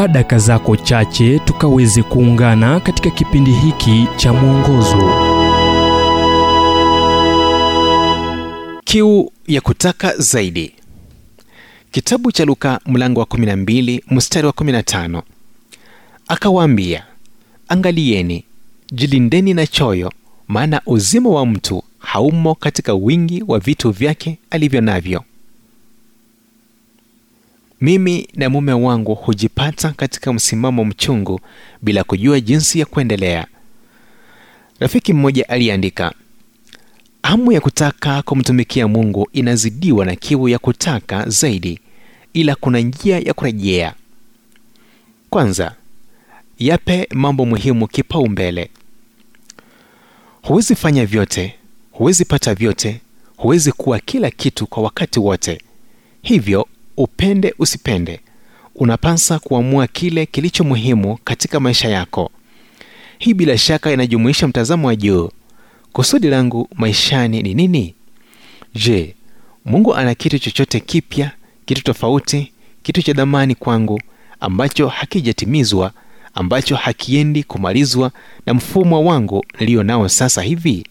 chukua daka zako chache tukaweze kuungana katika kipindi hiki cha mwongozo. Kiu ya kutaka zaidi. Kitabu cha luka mlango wa 12 mstari wa 15 akawaambia angalieni jilindeni na choyo maana uzima wa mtu haumo katika wingi wa vitu vyake alivyo navyo mimi na mume wangu hujipata katika msimamo mchungu bila kujua jinsi ya kuendelea. Rafiki mmoja aliandika hamu ya kutaka kumtumikia mungu inazidiwa na kiu ya kutaka zaidi ila kuna njia ya kurejea. Kwanza yape mambo muhimu kipaumbele. Huwezi fanya vyote huwezi pata vyote huwezi kuwa kila kitu kwa wakati wote. Hivyo upende usipende. Unapasa kuamua kile kilicho muhimu katika maisha yako. Hii bila shaka inajumuisha mtazamo wa juu. Kusudi langu maishani ni nini? Je mungu ana kitu chochote kipya kitu tofauti kitu cha dhamani kwangu ambacho hakijatimizwa ambacho hakiendi kumalizwa na mfumo wangu niliyo nao sasa hivi?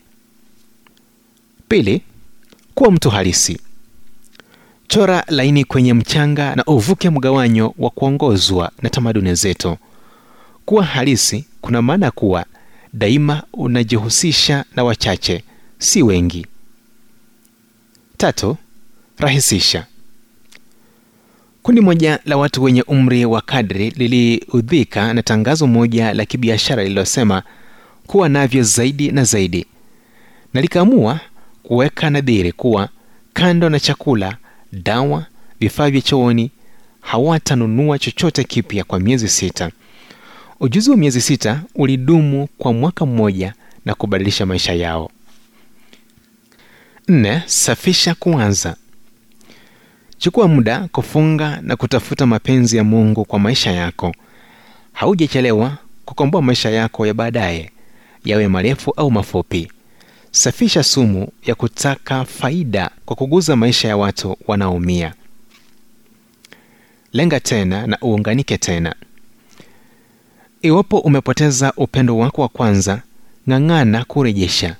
Pili kuwa mtu halisi chora laini kwenye mchanga na uvuke mgawanyo wa kuongozwa na tamaduni zetu. Kuwa halisi kuna maana kuwa daima unajihusisha na wachache si wengi. Tatu rahisisha. Kundi moja la watu wenye umri wa kadri liliudhika na tangazo moja la kibiashara lililosema kuwa navyo zaidi na zaidi. Na likaamua kuweka nadhiri kuwa kando na chakula dawa vifaa vya chooni hawatanunua chochote kipya kwa miezi sita. Ujuzi wa miezi sita ulidumu kwa mwaka mmoja na kubadilisha maisha yao. Nne safisha kuanza. Chukua muda kufunga na kutafuta mapenzi ya mungu kwa maisha yako. Haujachelewa kukomboa maisha yako ya baadaye yawe marefu au mafupi safisha sumu ya kutaka faida kwa kuguza maisha ya watu wanaoumia. Lenga tena na uunganike tena. Iwapo umepoteza upendo wako wa kwanza ng'ang'ana kurejesha.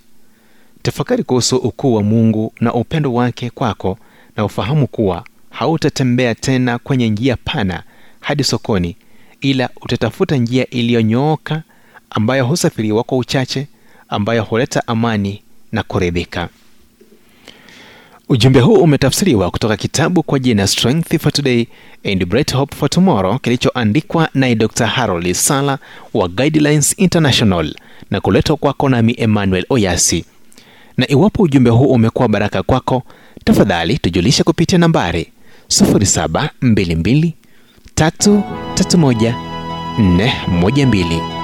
Tafakari kuhusu ukuu wa mungu na upendo wake kwako na ufahamu kuwa hautatembea tena kwenye njia pana hadi sokoni ila utatafuta njia iliyonyooka ambayo husafiriwa kwa uchache ambayo huleta amani na kuridhika. Ujumbe huu umetafsiriwa kutoka kitabu kwa jina strength for today and bright hope for tomorrow kilichoandikwa naye dr harold sala wa guidelines international na kuletwa kwako nami emmanuel oyasi. Na iwapo ujumbe huu umekuwa baraka kwako tafadhali tujulishe kupitia nambari 0722 331 412